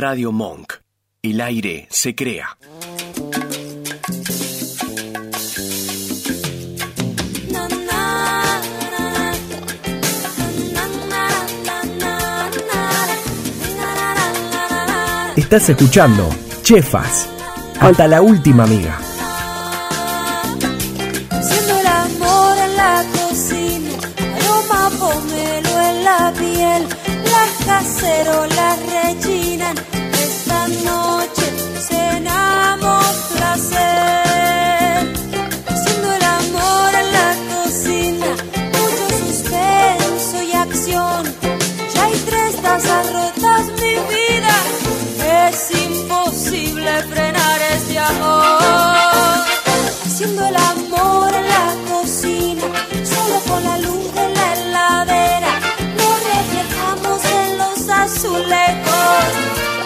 Radio Monk. El aire se crea. Estás escuchando Chefas. Hasta la última amiga. Siendo el amor en la cocina, aroma pomelo en la piel, las cacerolas azulejos.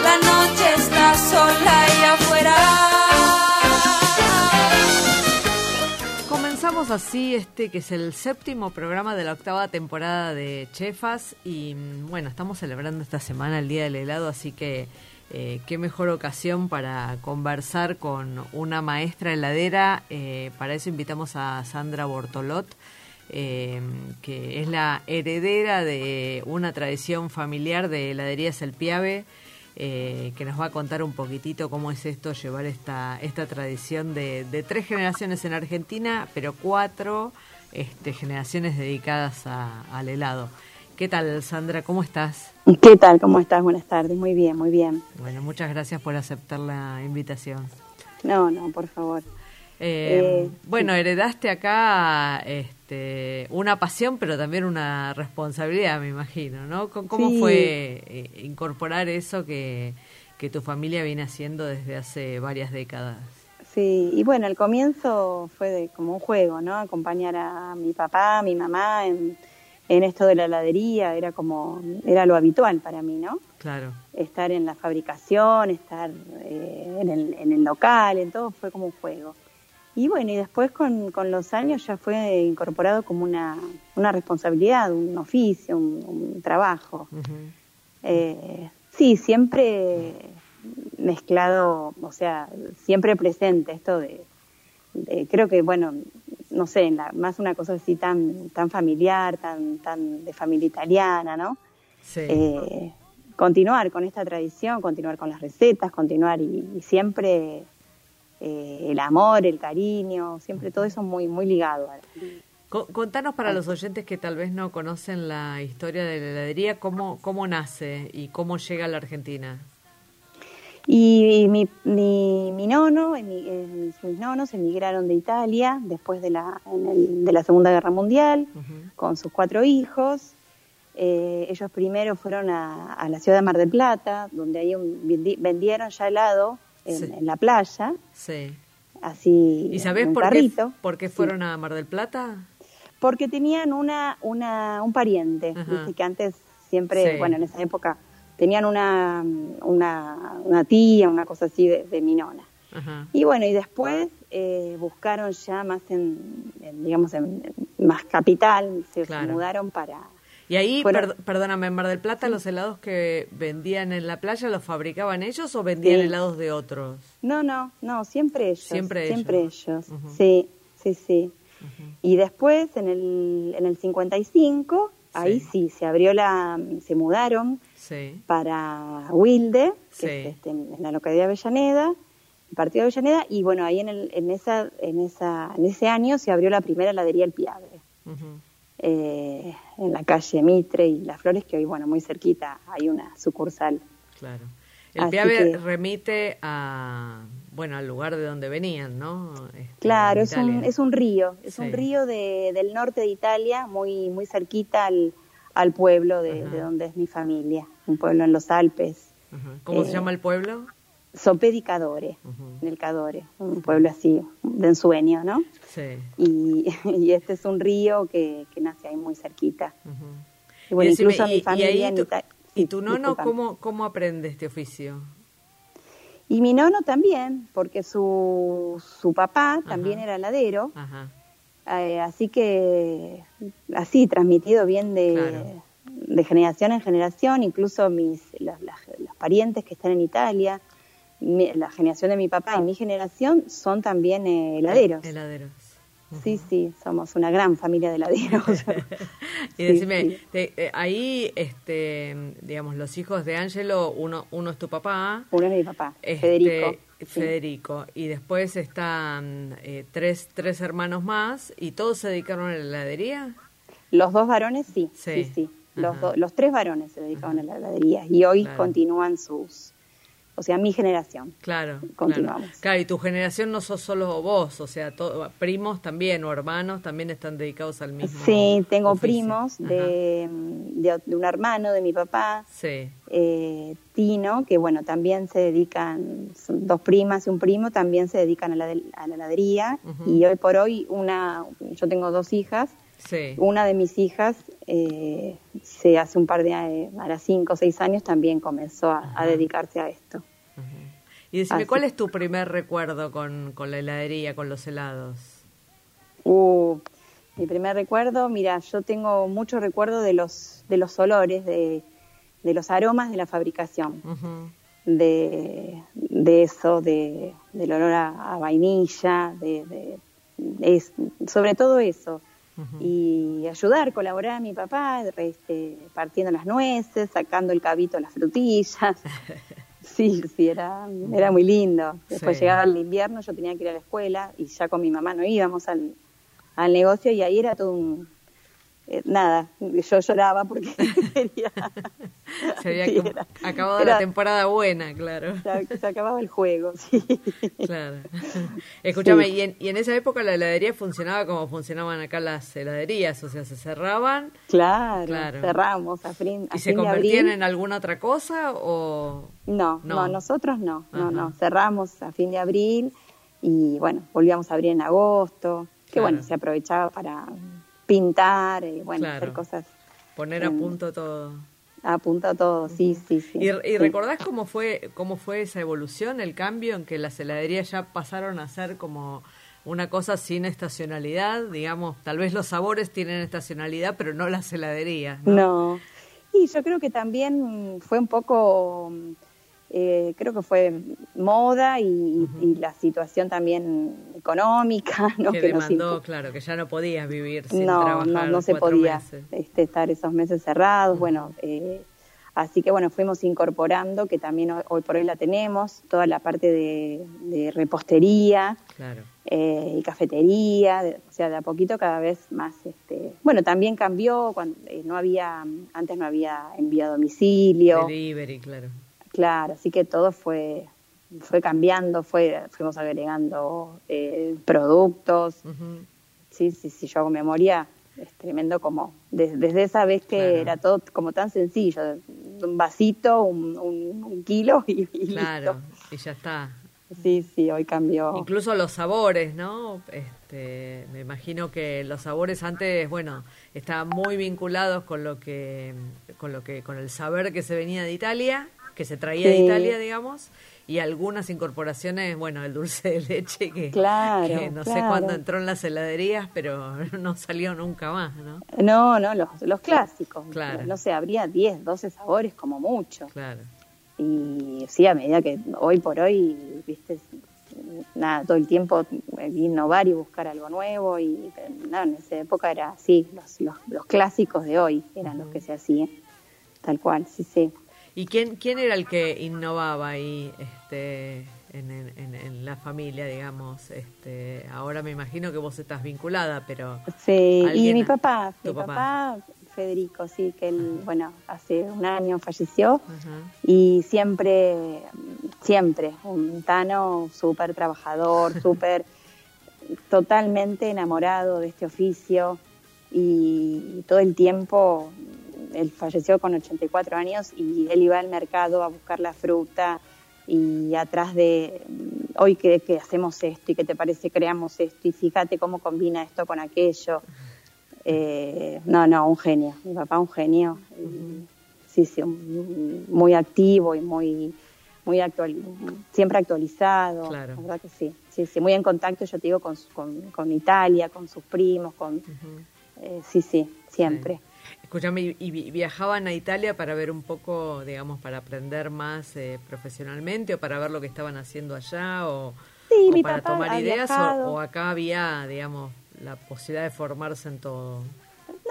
La noche está sola y afuera. Comenzamos así este que es el séptimo programa de la octava temporada de Chefas y mm, bueno, estamos celebrando esta semana el Día del Helado, así que eh, qué mejor ocasión para conversar con una maestra heladera. Eh, para eso invitamos a Sandra Bortolot, eh, que es la heredera de una tradición familiar de heladerías El Piave. Eh, que nos va a contar un poquitito cómo es esto, llevar esta, esta tradición de, de tres generaciones en Argentina, pero cuatro este, generaciones dedicadas a- al helado. ¿Qué tal, Sandra? ¿Cómo estás? ¿Qué tal? ¿Cómo estás? Buenas tardes. Muy bien, muy bien. Bueno, muchas gracias por aceptar la invitación. No, no, por favor. Eh, Eh, bueno, heredaste acá este, una pasión, pero también una responsabilidad, me imagino, ¿no? ¿Cómo Sí. fue eh, incorporar eso que, que tu familia viene haciendo desde hace varias décadas? Sí, y bueno, el comienzo fue de, como un juego, ¿no? Acompañar a mi papá, a mi mamá en, en esto de la heladería, era como, era lo habitual para mí, ¿no? Claro. Estar en la fabricación, estar eh, en, el, en el local, en todo fue como un juego. Y bueno, y después con, con los años ya fue incorporado como una, una responsabilidad, un oficio, un, un trabajo. Eh, sí, siempre mezclado, o sea, siempre presente esto de, de- creo que bueno, no sé, la- más una cosa así tan tan familiar, tan tan de familia italiana, ¿no? Sí. Eh, continuar con esta tradición, continuar con las recetas, continuar y, y siempre eh, el amor, el cariño, siempre todo eso muy muy ligado. a- Co- Contanos para los oyentes que tal vez no conocen la historia de la heladería, cómo, cómo nace y cómo llega a la Argentina. Y mi, mi, mi nono, emi- eh, mis nonos emigraron de Italia después de la, en el- de la Segunda Guerra Mundial con sus cuatro hijos. Eh, ellos primero fueron a, a la ciudad de Mar del Plata, donde ahí un- vendi- vendieron ya helado en, Sí. en la playa, Sí. así ¿Y en sabés un por qué, carrito. por qué Sí. fueron a Mar del Plata? Porque tenían una, una, un pariente, viste que antes siempre, Sí. bueno, en esa época tenían una, una, una tía, una cosa así de, de mi nona. Ajá. Y bueno, y después eh, buscaron ya más en, en, digamos, en, en más capital, se, se Claro. mudaron para... Y ahí, per- perdóname, en Mar del Plata, los helados que vendían en la playa, ¿los fabricaban ellos o vendían Sí. helados de otros? No, no, no, siempre ellos. Siempre Siempre ellos. ellos. Ujú. Sí, sí, sí. Y después, en el, en el 55, ahí Sí. sí, se abrió la... se mudaron Sí. para Wilde, que Sí. es este, en la localidad de Avellaneda, el partido de Avellaneda, y bueno, ahí en, el, en, esa, en, esa, en ese año se abrió la primera heladería El Piave, Ujú. Eh, en la calle Mitre y Las Flores, que hoy, bueno, muy cerquita hay una sucursal. Claro. El piave que- remite a, bueno, al lugar de donde venían, ¿no? Este, Claro, es un, es un río, es Sí. un río de, del norte de Italia, muy, muy cerquita al, al pueblo de, de donde es mi familia, un pueblo en los Alpes, Ajá. ¿Cómo se eh, llama el pueblo? Sopé di Cadore, Ujú. en el Cadore, un pueblo así de ensueño, ¿no? Sí. Y, y este es un río que, que nace ahí muy cerquita. Y bueno, decime, incluso y- mi y familia en tu- Ita- ¿Y tu nono cómo, cómo aprende este oficio? Y mi nono también, porque su, su papá también era heladero, Ajá. eh, así que así transmitido bien de, Claro. de generación en generación, incluso mis las- los parientes que están en Italia. Mi- la generación de mi papá y mi generación son también eh, heladeros. Heladeros. Sí, sí, somos una gran familia de heladeros. Y decime, sí. te- eh, ahí, este, digamos, los hijos de Ángelo, uno, uno es tu papá, Uno es mi papá, este, Federico. sí. Federico, y después están eh, tres, tres hermanos más, y todos se dedicaron a la heladería. Los dos varones, sí, Sí. sí, sí. Los, do- los tres varones se dedicaban a la heladería y hoy Claro. continúan sus, o sea, mi generación. Claro, Continuamos. Claro. Claro, y tu generación no sos solo vos, o sea, to- primos también o hermanos también están dedicados al mismo. Sí, tengo oficio. primos de, de, de un hermano de mi papá, Sí, eh, Tino, que bueno, también se dedican, son dos primas y un primo, también se dedican a la, del- a la heladería. Y hoy por hoy, una, yo tengo dos hijas, sí. una de mis hijas, eh, se hace un par de años, ahora cinco o seis años, también comenzó a, a dedicarse a esto. Ajá. Y decime, Así. ¿cuál es tu primer recuerdo con, con la heladería, con los helados? Uh, mi primer recuerdo, mira, yo tengo mucho recuerdo de los, de los olores, de, de los aromas de la fabricación. De, de eso, de, del olor a, a vainilla, de, de- es, sobre todo eso. Y ayudar, colaborar a mi papá, este, partiendo las nueces, sacando el cabito las frutillas. Sí, sí, era, era muy lindo. Después Sí. llegaba el invierno, yo tenía que ir a la escuela y ya con mi mamá no íbamos al, al negocio y ahí era todo un... eh, nada, yo lloraba porque quería... Se había Sí, como era- acabado era- la temporada buena, claro. se, se acababa el juego, sí. Claro. Escúchame, Sí. y, en, y en esa época la heladería funcionaba como funcionaban acá las heladerías, o sea, se cerraban Claro, Claro. cerramos a fin, a y se fin convertían en alguna otra cosa o... No, No. no, nosotros no, no, no, cerramos a fin de abril y bueno, volvíamos a abrir en agosto, que Claro. bueno, se aprovechaba para pintar, y bueno, Claro. hacer cosas Poner a punto todo. a punto todo, sí, sí, sí. ¿Y, y sí. recordás cómo fue, cómo fue esa evolución, el cambio en que las heladerías ya pasaron a ser como una cosa sin estacionalidad? Digamos, tal vez los sabores tienen estacionalidad, pero no las heladerías. ¿no? No. Y yo creo que también fue un poco, eh, creo que fue moda y, y la situación también económica, ¿no? que Que demandó, claro, que ya no podías vivir sin no, trabajar no, no se podía este, estar esos meses cerrados. Bueno, eh, así que bueno, fuimos incorporando, que también hoy, hoy por hoy la tenemos, toda la parte de, de repostería Claro. eh, y cafetería, de- o sea, de a poquito cada vez más. Este, bueno, también cambió, cuando, eh, no había, antes no había envío a domicilio, Delivery, claro. Claro, así que todo fue fue cambiando, fue fuimos agregando eh, productos. Sí, sí, sí, yo hago memoria, es tremendo como des- desde esa vez que Claro. era todo como tan sencillo, un vasito, un, un- un kilo y, y Claro, listo. y ya está. Sí, sí, hoy cambió. Incluso los sabores, ¿no? Este, me imagino que los sabores antes, bueno, estaban muy vinculados con lo que, con lo que, con el saber que se venía de Italia, que se traía de. Italia, digamos, y algunas incorporaciones, bueno, el dulce de leche que, Claro, que no sé cuándo entró en las heladerías, pero no salió nunca más, ¿no? No, no, los, los clásicos. Claro. No sé, habría 10, 12 sabores como mucho. Claro. Y sí, a medida que hoy por hoy, viste, nada, todo el tiempo innovar y buscar algo nuevo. Y nada, en esa época era así, los, los, los clásicos de hoy eran los que se hacían. Tal cual, sí, sí. ¿Y quién, quién era el que innovaba ahí este, en, en- en- en la familia, digamos? Este, ahora me imagino que vos estás vinculada, pero... Sí, y ¿Alguien- mi papá, mi papá? papá, Federico, sí, que él, bueno, hace un año falleció Ajá. y siempre, siempre, un Tano súper trabajador, súper, totalmente enamorado de este oficio y todo el tiempo, él falleció con 84 años y él iba al mercado a buscar la fruta y atrás de hoy que, que hacemos esto y que te parece creamos esto y fíjate cómo combina esto con aquello. Eh, no, no, un genio, mi papá un genio. Sí, sí, muy activo y muy, muy actual, siempre actualizado. Claro. La verdad que sí, sí, sí, muy en contacto, yo te digo, con, con, con Italia, con sus primos, con, eh, sí, sí, siempre. Escúchame, ¿y viajaban a Italia para ver un poco, digamos, para aprender más eh, profesionalmente o para ver lo que estaban haciendo allá o, para tomar ideas o, acá había, digamos, la posibilidad de formarse en todo?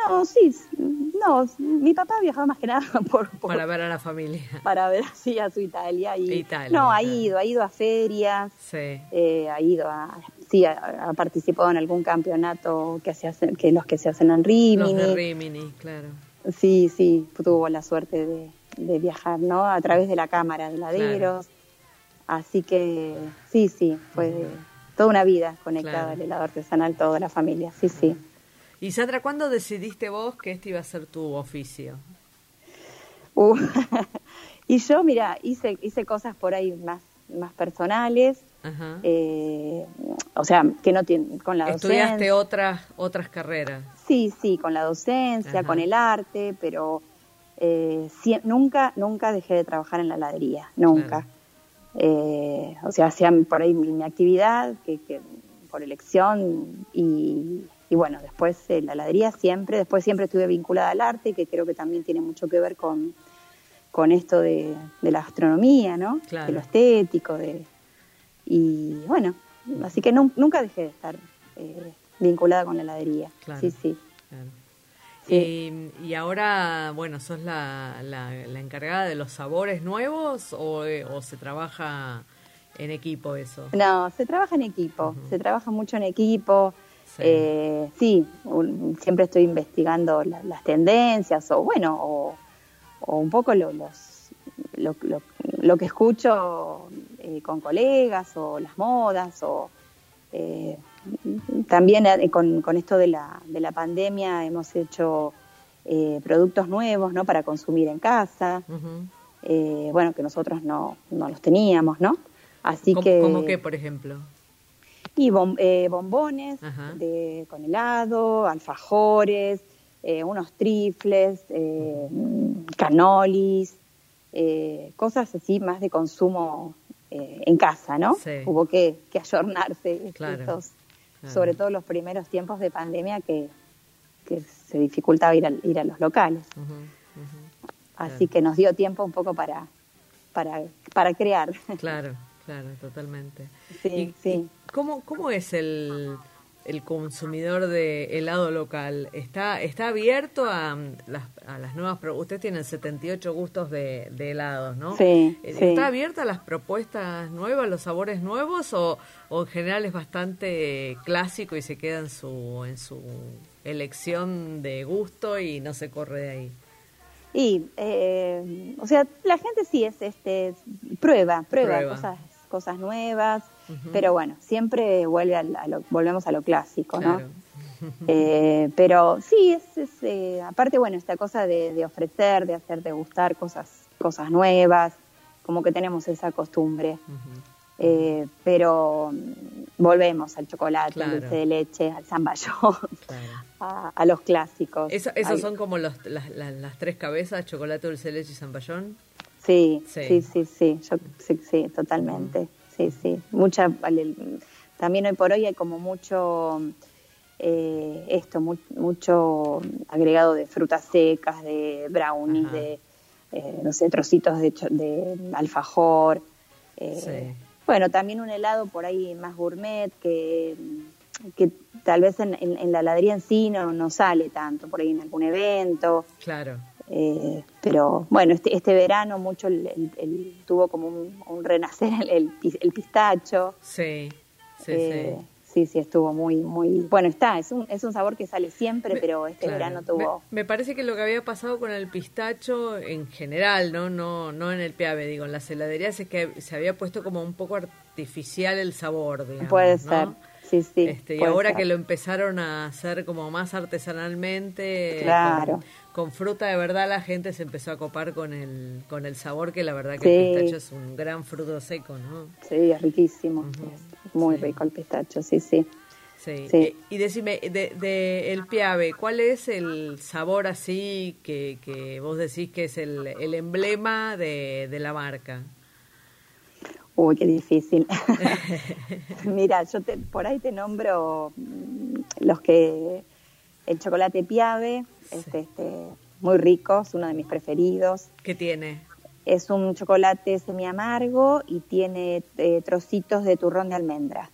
No, sí, no, mi papá viajaba más que nada por, para ver a la familia. Para ver así a su Italia. Y, no, ha ido, ha ido a ferias, sí. Eh, ha ido a, sí, ha, participado en algún campeonato que, se hacen, que los que se hacen en Rimini. Los de Rimini, claro. Sí, sí, tuvo la suerte de, viajar, ¿no? A través de la cámara de laderos. Así que sí, sí, fue toda una vida conectada al helado artesanal, toda la familia, sí, sí. Y Sandra, ¿cuándo decidiste vos que este iba a ser tu oficio? Uh, y yo, mira, hice, hice cosas por ahí más, más personales. Eh, o sea, que no tiene con la ¿Estudiaste otras, otras carreras? Sí, sí, con la docencia, con el arte, pero eh, nunca, nunca dejé de trabajar en la heladería, nunca. Eh, o sea, hacía por ahí mi, actividad, que, que, por elección, y, y bueno, después eh, la heladería siempre, después siempre estuve vinculada al arte, que creo que también tiene mucho que ver con, con esto de, la gastronomía, ¿no? De lo estético, de, y bueno, así que nunca dejé de estar eh, vinculada con la heladería. Sí, sí. Y, ahora, bueno, ¿sos la, la, encargada de los sabores nuevos o, o se trabaja en equipo eso? No, se trabaja en equipo, se trabaja mucho en equipo. Sí, eh, sí siempre estoy investigando las tendencias o bueno, o, un poco lo, los, lo, lo, que escucho eh, con colegas o las modas o eh, también eh, con, con, esto de la, de la pandemia hemos hecho productos nuevos ¿no? para consumir en casa, bueno, que nosotros no, no los teníamos, ¿no? Así que... ¿Cómo qué, por ejemplo? Y eh, bombones de, con helado, alfajores, eh, unos trifles, eh, canolis, cosas así más de consumo en casa, ¿no? Hubo que, que ayornarse estos, sobre todo los primeros tiempos de pandemia que, que se dificultaba ir a, ir a los locales. Así que nos dio tiempo un poco para, para, para crear. Claro, claro, totalmente. Sí, sí. ¿Cómo, cómo es el, el consumidor de helado local? ¿Está, está abierto a, las, a las nuevas... Ustedes tienen 78 gustos de, de helados, ¿no? Sí, ¿Está abierta a las propuestas nuevas, los sabores nuevos o, o, en general es bastante clásico y se queda en su, en su elección de gusto y no se corre de ahí? Y, eh, o sea, la gente sí es, este, prueba, prueba, cosas, cosas nuevas. Pero bueno, siempre vuelve a, lo, volvemos a lo clásico, ¿no? Eh, pero sí, es, eh, aparte, bueno, esta cosa de, ofrecer, de hacer degustar cosas, cosas nuevas, como que tenemos esa costumbre. Eh, pero mm, volvemos al chocolate, al dulce de leche, al zamballón, a, los clásicos. ¿Esos son como las, tres cabezas, chocolate, dulce de leche y zamballón? Sí, sí, sí, sí, sí, sí, totalmente sí, sí. Mucha, también hoy por hoy hay como mucho, eh, esto, mucho agregado de frutas secas, de brownies, de, eh, no sé, trocitos de, de alfajor. Eh, bueno, también un helado por ahí más gourmet que, que tal vez en, en, la heladería en sí no, no sale tanto, por ahí en algún evento. Claro. Eh, pero bueno, este, este verano mucho el, tuvo como un, renacer el, el, pistacho. Sí, sí, eh, sí. Sí, estuvo muy, muy... Bueno, está, es un, es un sabor que sale siempre, pero este verano tuvo... Me, parece que lo que había pasado con el pistacho en general, ¿no? No, no en el piave, digo, en las heladerías es que se había puesto como un poco artificial el sabor, digamos, Puede ser. Sí, sí, este, y ahora que lo empezaron a hacer como más artesanalmente, claro con fruta de verdad la gente se empezó a copar con el, con el sabor que la verdad que el pistacho es un gran fruto seco, ¿no? Sí, es riquísimo, muy rico el pistacho, sí, sí. Sí. Y decime, de, de, el piave, ¿cuál es el sabor así que, que vos decís que es el, el emblema de, de la marca? Uy, qué difícil. Mira, yo te, por ahí te nombro mm, los que el chocolate piave, este, este, muy rico, es uno de mis preferidos. ¿Qué tiene? Es un chocolate semi amargo y tiene eh, trocitos de turrón de almendra.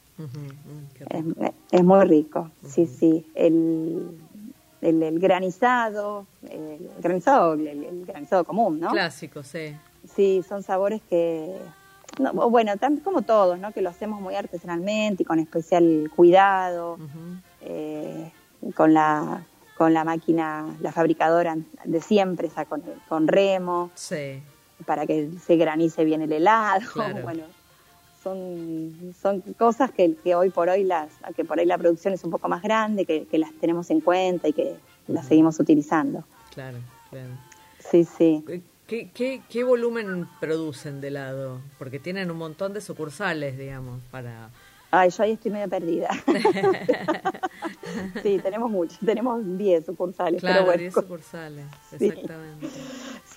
Es, muy rico, sí, sí. El, el, el granizado, el granizado, el, el granizado común, ¿no? Clásico, sí. Sí, son sabores que, no, bueno, también como todos, ¿no? Que lo hacemos muy artesanalmente y con especial cuidado, eh, con la con la máquina, la fabricadora de siempre, esa con, con remo, Sí, para que se granice bien el helado. Claro. Bueno, son, son cosas que, que hoy por hoy las, que por ahí la producción es un poco más grande, que, que las tenemos en cuenta y que las seguimos utilizando. claro, claro. Sí, sí. ¿Qué, qué, qué volumen producen de helado? Porque tienen un montón de sucursales, digamos, para... Ay, yo ahí estoy medio perdida. sí, tenemos muchos, tenemos 10 sucursales, Claro, pero bueno. 10 sucursales, exactamente.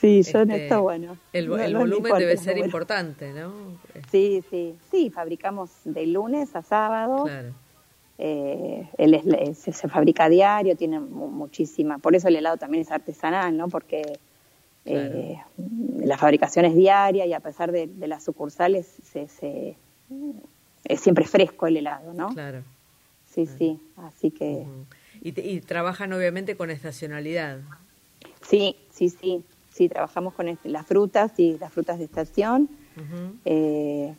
Sí, yo en Este, esto, bueno. El, no- volumen debe ser bueno. importante, ¿no? Sí, sí, sí, fabricamos de lunes a sábado. Claro, Eh, el se, se fabrica a diario, tiene mu- muchísima. Por eso el helado también es artesanal, ¿no? Porque eh, la fabricación es diaria y a pesar de, de las sucursales, se, se- es siempre fresco el helado, ¿no? claro. Sí, sí. Así que y, te- y trabajan obviamente con estacionalidad. sí, sí, sí. Sí, trabajamos con este- las frutas y las frutas de estación. Eh,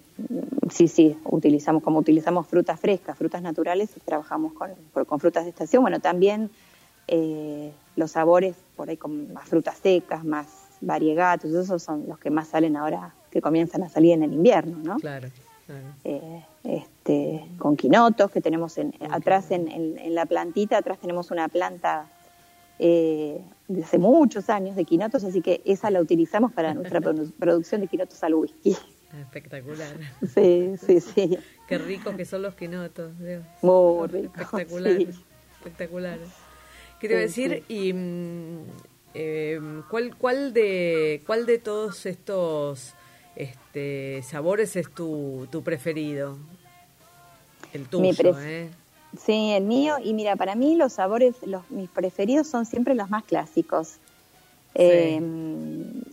sí, sí, utilizamos, como utilizamos frutas frescas, frutas naturales, trabajamos con, con frutas de estación. Bueno, también eh, los sabores por ahí con más frutas secas, más variegatos, esos son los que más salen ahora, que comienzan a salir en el invierno, ¿no? Claro, claro. Eh, este, con quinotos que tenemos en, atrás en, en- en la plantita, atrás tenemos una planta eh, de hace muchos años de quinotos, así que esa la utilizamos para nuestra produ- producción de quinotos al whisky. Espectacular. Sí, sí, sí. Qué ricos que son los quinotos. Dios. Muy rico. Espectacular. sí. Espectacular. ¿Qué te iba a Sí, decir? Y mm, eh, ¿cuál, cuál de cuál de todos estos este, sabores es tu, tu preferido? El tuyo, Mi ¿eh? Sí, el mío. Y mira, para mí los sabores, los, mis preferidos son siempre los más clásicos. Eh,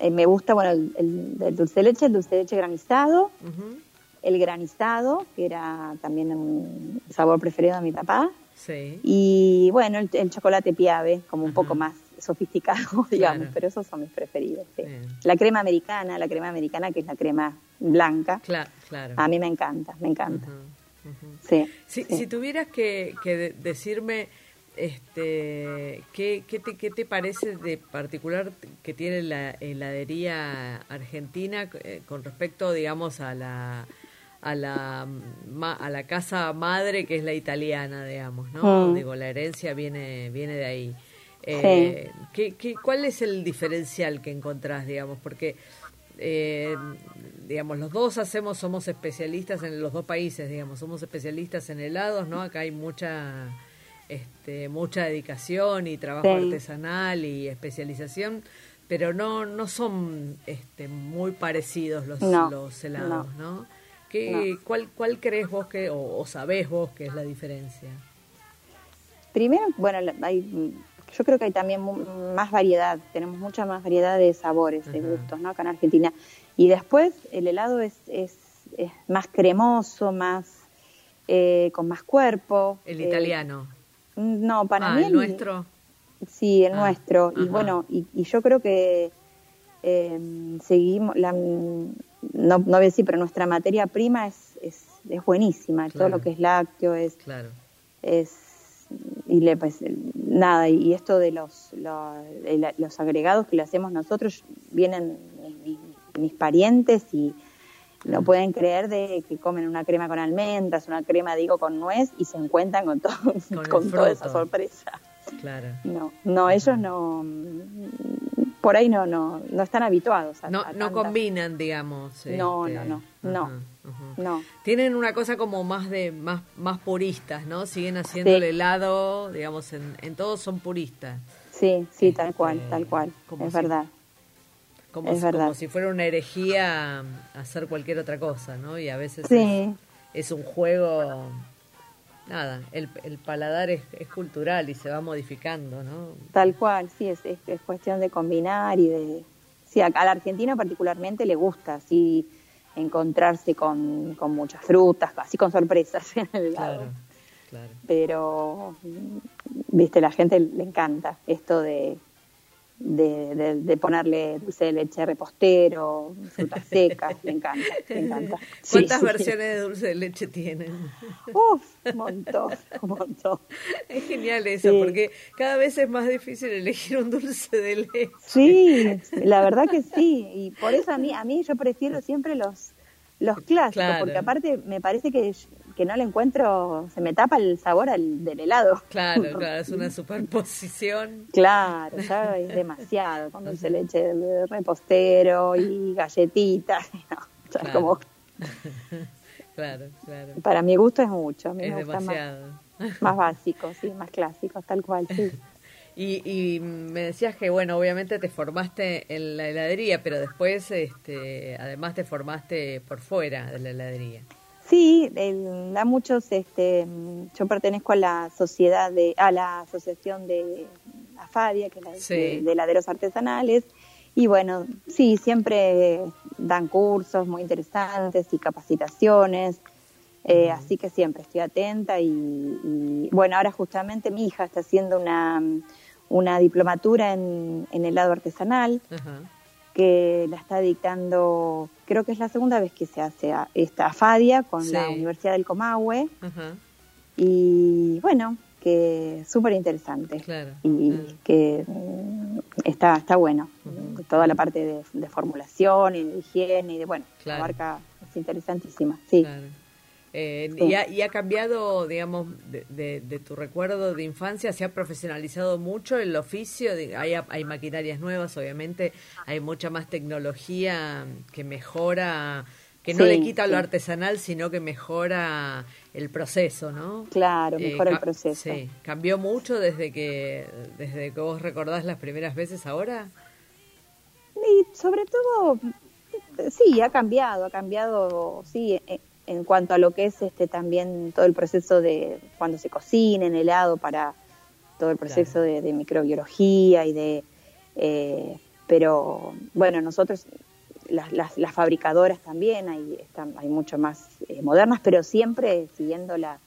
eh, me gusta, bueno, el, el- el dulce de leche, el dulce de leche granizado, el granizado, que era también un sabor preferido de mi papá. Sí. Y bueno, el, el chocolate piave, como un Ajá. poco más sofisticado, digamos, Claro. pero esos son mis preferidos. sí. La crema americana, la crema americana que es la crema blanca, Cla- claro. a mí me encanta, me encanta. Sí, Si, sí. si tuvieras que, que de- decirme este ¿qué, qué, te, qué te parece de particular que tiene la heladería argentina eh, con respecto, digamos, a la a la a la casa madre que es la italiana, digamos, ¿no? Mm. Digo, la herencia viene viene de ahí. Eh, ¿qué, qué, cuál es el diferencial que encontrás, digamos? Porque eh, digamos, los dos hacemos, somos especialistas en los dos países, digamos, somos especialistas en helados, ¿no? Acá hay mucha, este, mucha dedicación y trabajo Sí. artesanal y especialización, pero no, no son, este, muy parecidos los, No, los helados, ¿no? ¿Qué, No. ¿cuál, ¿Cuál crees vos que, o, o sabés vos que es la diferencia? Primero, bueno, hay, yo creo que hay también más variedad, tenemos mucha más variedad de sabores, de gustos, ¿no? Acá en Argentina. Y después el helado es, es, es más cremoso, más eh, con más cuerpo. El eh, italiano. no, para ah, mí el nuestro. Sí, el Ah, nuestro. Y bueno, y, y yo creo que eh, seguimos, la, no, no voy a decir, pero nuestra materia prima es, es, es buenísima. Todo lo que es lácteo es, Claro. es y le pues nada y esto de los los, los agregados que le hacemos nosotros vienen mis, parientes y no pueden creer de que comen una crema con almendras una crema digo con nuez y se encuentran con todo Con con, toda esa sorpresa. Claro. no no ellos no por ahí no no no están habituados a, No, a no combinan, digamos. No, este, no, no, no. ajá, ajá. no Tienen una cosa como más de más más puristas, ¿no? Siguen haciendo Sí. el helado, digamos, en, en todos son puristas. sí sí tal Este, cual tal cual es si- verdad Como, Es si, verdad. como si fuera una herejía hacer cualquier otra cosa, ¿no? Y a veces Sí. es, es un juego nada, el, el paladar es, es, cultural y se va modificando, ¿no? Tal cual, sí, es, es, es cuestión de combinar y de... Sí, al argentino particularmente le gusta, así encontrarse con, con muchas frutas, así con sorpresas en el. Claro, claro. Pero, viste, la gente le encanta esto de de, de, de, ponerle dulce de leche repostero, frutas secas, me encanta, me encanta. ¿Cuántas sí, versiones sí. de dulce de leche tienen? Uf, un montón, un montón. Es genial eso, porque cada vez es más difícil elegir un dulce de leche. Sí, la verdad que sí, y por eso a mí, a mí yo prefiero siempre los los clásicos, claro. porque aparte me parece que, que no le encuentro, se me tapa el sabor al, del helado. Claro, claro, es una superposición. Claro, ya es demasiado, con dulce leche de repostero y galletitas, no, ya claro. como... claro, claro. Para mi gusto es mucho, a mí es me gusta demasiado. Más, más básico, sí, más clásicos, tal cual, sí. Y, y, me decías que, bueno, obviamente te formaste en la heladería, pero después, este, además te formaste por fuera de la heladería. Sí, el, da muchos, este, yo pertenezco a la sociedad de, a la asociación de AFADIA, que es la sí. de, de heladeros artesanales, y bueno, sí, siempre dan cursos muy interesantes y capacitaciones. Eh, así que siempre estoy atenta y, y, bueno, ahora justamente mi hija está haciendo una, una diplomatura en, en helado artesanal uh -huh. Que la está dictando, creo que es la segunda vez que se hace a, esta FADIA con sí. la Universidad del Comahue uh -huh. y bueno, que súper interesante claro, y claro. que mm, está, está bueno, uh -huh. toda la parte de, de, formulación y de higiene y de bueno, claro. la marca es interesantísima, sí. Eh, sí. y, ha, y, ha, cambiado, digamos, de, de, de, tu recuerdo de infancia, se ha profesionalizado mucho el oficio, hay, hay maquinarias nuevas, obviamente, hay mucha más tecnología que mejora, que no sí, le quita sí. lo artesanal, sino que mejora el proceso, ¿no? Claro, eh, mejora eh, el proceso. Sí, cambió mucho desde que, desde que vos recordás las primeras veces ahora. Y sobre todo, sí, ha cambiado, ha cambiado, sí, eh, en cuanto a lo que es este también todo el proceso de cuando se cocina en helado para todo el proceso claro. de, de, microbiología y de eh, pero bueno nosotros las, las, las, fabricadoras también hay están hay mucho más eh, modernas pero siempre siguiendo la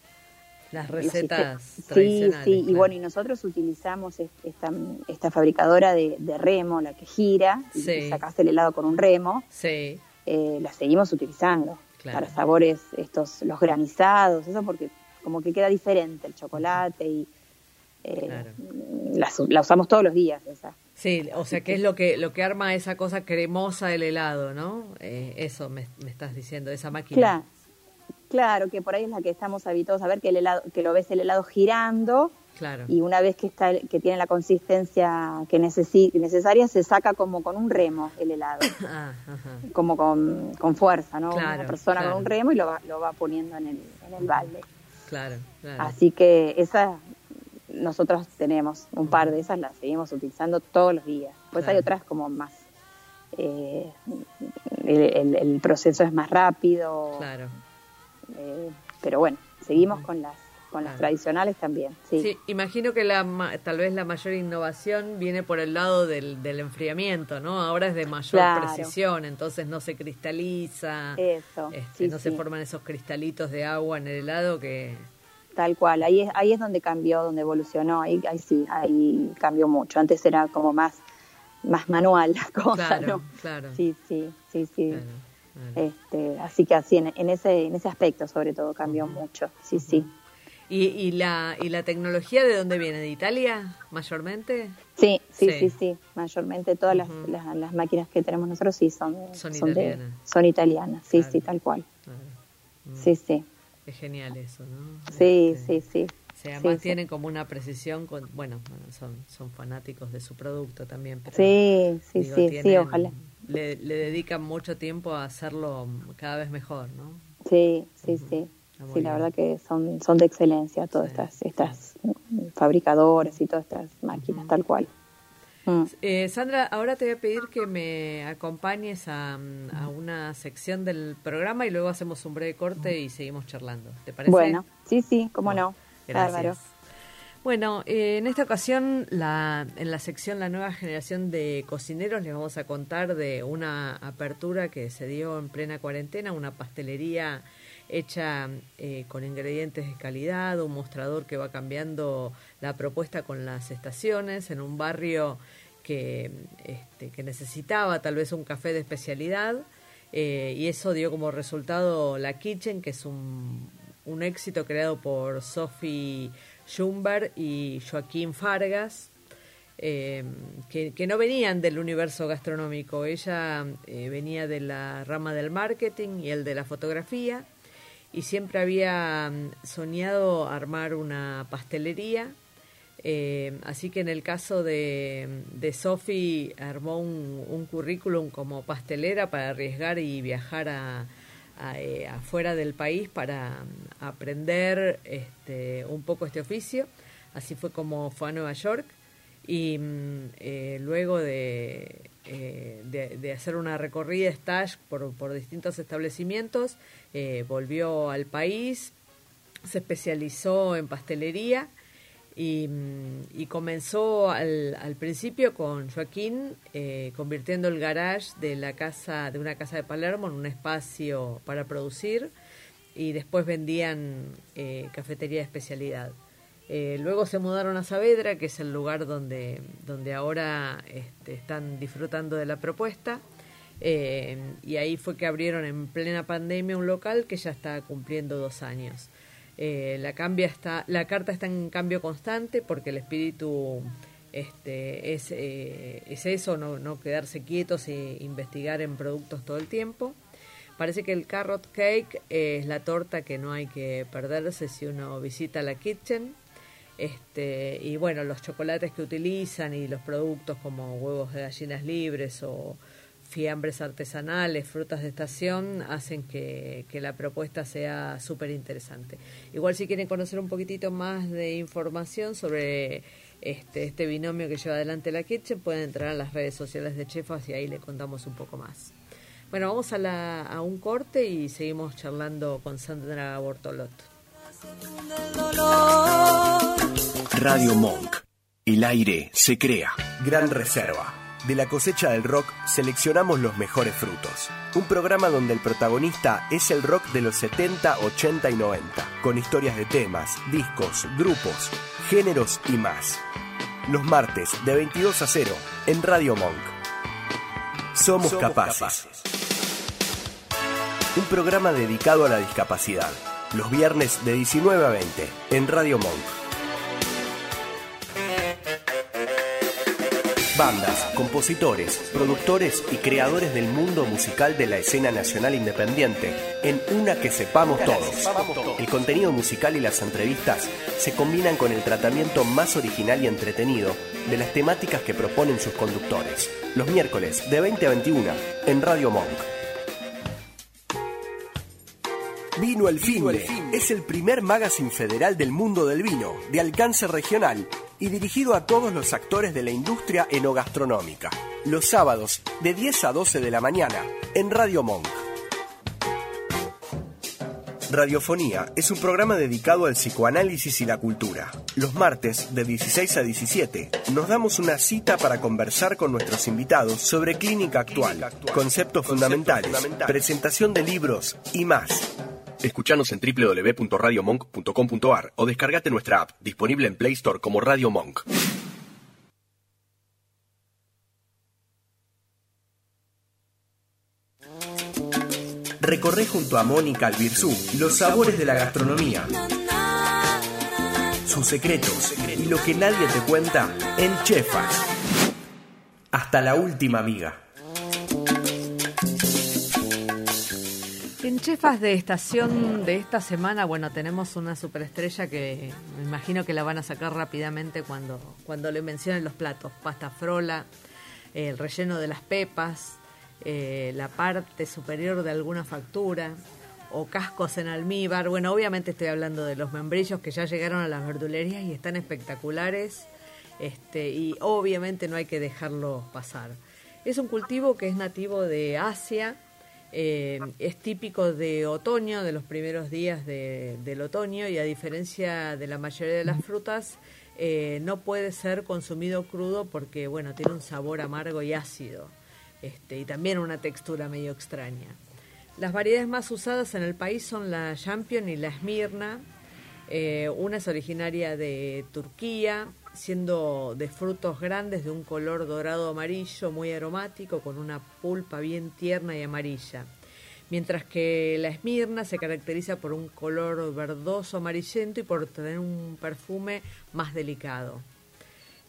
las recetas sí sí claro. y bueno y nosotros utilizamos esta esta fabricadora de, de remo la que gira sí. y sacas el helado con un remo sí. eh, la seguimos utilizando claro. para sabores estos los granizados, eso porque como que queda diferente el chocolate y eh, claro. la, la, usamos todos los días esa. Sí, o sea que es lo que lo que arma esa cosa cremosa del helado, ¿no? Eh, eso me, me, estás diciendo, esa máquina. Claro, claro, que por ahí es la que estamos habituados a ver que el helado, que lo ves el helado girando Claro. Y una vez que está que tiene la consistencia que necesaria, se saca como con un remo el helado. Ah, como con, con, fuerza, ¿no? Claro, Una persona claro. con un remo y lo va, lo va poniendo en el, en el balde. Claro, claro. Así que esa nosotros tenemos un par de esas, las seguimos utilizando todos los días. Pues hay otras como más... Eh, el, el, el, proceso es más rápido. Claro. Eh, pero bueno, seguimos con las con las tradicionales también. Sí. sí, imagino que la tal vez la mayor innovación viene por el lado del, del enfriamiento, ¿no? Ahora es de mayor claro. precisión, entonces no se cristaliza, Eso, este, sí, no sí. se forman esos cristalitos de agua en el helado que... Tal cual, ahí es, ahí es donde cambió, donde evolucionó, ahí, ahí sí, ahí cambió mucho. Antes era como más, más manual la cosa, claro, ¿no? Claro. Sí, sí, sí, sí. Claro. Este, así que así, en, en, ese, en ese aspecto sobre todo cambió uh -huh. mucho, sí, uh -huh. sí. ¿Y, y, la, ¿Y la tecnología de dónde viene? ¿De Italia, mayormente? Sí, sí, sí, sí. sí. Mayormente todas uh -huh. las, las, las, máquinas que tenemos nosotros sí son, son, son italianas. De, son italianas, sí, claro. sí, tal cual. Claro. Mm. Sí, sí. Es genial eso, ¿no? Sí, este, sí, sí. O sea, además sí, tienen sí. como una precisión, con, bueno, son, son fanáticos de su producto también. Pero, sí, sí, digo, sí, tienen, sí, ojalá. Le, le, dedican mucho tiempo a hacerlo cada vez mejor, ¿no? Sí, sí, uh -huh. sí. Sí, la verdad que son, son de excelencia todas sí. estas, estas fabricadoras y todas estas máquinas, uh -huh. tal cual. Mm. Eh, Sandra, ahora te voy a pedir que me acompañes a, a una sección del programa y luego hacemos un breve corte y seguimos charlando. ¿Te parece? Bueno, sí, sí, cómo no. Gracias. Bueno, eh, en esta ocasión, la, en la sección La nueva generación de cocineros, les vamos a contar de una apertura que se dio en plena cuarentena, una pastelería hecha eh, con ingredientes de calidad, un mostrador que va cambiando la propuesta con las estaciones, en un barrio que, este, que necesitaba tal vez un café de especialidad, eh, y eso dio como resultado La Kitchen, que es un, un éxito creado por Sophie Schumberg y Joaquín Fargas, eh, que, que no venían del universo gastronómico. Ella venía de la rama del marketing y el de la fotografía y siempre había mm, soñado armar una pastelería. Eh, así que en el caso de, de Sophie armó un, un currículum como pastelera para arriesgar y viajar a, a, eh, afuera del país para mm, aprender este, un poco este oficio. Así fue como fue a Nueva York y mm, eh, luego de, eh, de, de hacer una recorrida stage por, por distintos establecimientos, eh, volvió al país, se especializó en pastelería y, mm, y comenzó al, al principio con Joaquín convirtiendo el garage de la casa de una casa de Palermo en un espacio para producir y después vendían cafetería de especialidad. Eh, luego se mudaron a Saavedra, que es el lugar donde, donde ahora este, están disfrutando de la propuesta. Eh, y ahí fue que abrieron en plena pandemia un local que ya está cumpliendo dos años. Eh, la, cambia está, la carta está en cambio constante porque el espíritu este, es, es eso, no, no quedarse quietos e investigar en productos todo el tiempo. Parece que el carrot cake es la torta que no hay que perderse si uno visita la kitchen. Este, y bueno, los chocolates que utilizan y los productos como huevos de gallinas libres o fiambres artesanales, frutas de estación, hacen que, que la propuesta sea súper interesante. Igual si quieren conocer un poquitito más de información sobre este, este binomio que lleva adelante la Kitchen, pueden entrar a las redes sociales de Chefas y ahí le contamos un poco más. Bueno, vamos a, a un corte y seguimos charlando con Sandra Bortolot. Radio Monk. El aire se crea. Gran Reserva. De la cosecha del rock seleccionamos los mejores frutos. Un programa donde el protagonista es el rock de los 70, 80 y 90, con historias de temas, discos, grupos, géneros y más. Los martes de 22 a 0 en Radio Monk. Somos, capaces. Un programa dedicado a la discapacidad. Los viernes de 19 a 20 en Radio Monk. Bandas, compositores, productores y creadores del mundo musical de la escena nacional independiente, en una que sepamos todos. El contenido musical y las entrevistas se combinan con el tratamiento más original y entretenido de las temáticas que proponen sus conductores. Los miércoles de 20 a 21 en Radio Monk. Vino el Finde es el primer magazine federal del mundo del vino, de alcance regional y dirigido a todos los actores de la industria enogastronómica. Los sábados, de 10 a 12 de la mañana, en Radio Monk. Radiofonía es un programa dedicado al psicoanálisis y la cultura. Los martes, de 16 a 17, nos damos una cita para conversar con nuestros invitados sobre clínica actual, conceptos fundamentales, presentación de libros y más. Escuchanos en www.radiomonk.com.ar o descargate nuestra app, disponible en Play Store como Radio Monk. Recorre junto a Mónica Albirzú los sabores de la gastronomía, sus secretos y lo que nadie te cuenta en Chefas. Hasta la última amiga. Chefas de Estación de esta semana, bueno, tenemos una superestrella que me imagino que la van a sacar rápidamente cuando, cuando le mencionen los platos. Pasta frola, el relleno de las pepas, eh, la parte superior de alguna factura o cascos en almíbar. Bueno, obviamente estoy hablando de los membrillos que ya llegaron a las verdulerías y están espectaculares. este, y obviamente no hay que dejarlo pasar. Es un cultivo que es nativo de Asia, eh, es típico de otoño, de los primeros días del otoño, y a diferencia de la mayoría de las frutas, eh, no puede ser consumido crudo porque, bueno, tiene un sabor amargo y ácido, este, y también una textura medio extraña. Las variedades más usadas en el país son la Champion y la Esmirna. Eh, una es originaria de Turquía, siendo de frutos grandes de un color dorado amarillo muy aromático con una pulpa bien tierna y amarilla. Mientras que la Esmirna se caracteriza por un color verdoso amarillento y por tener un perfume más delicado.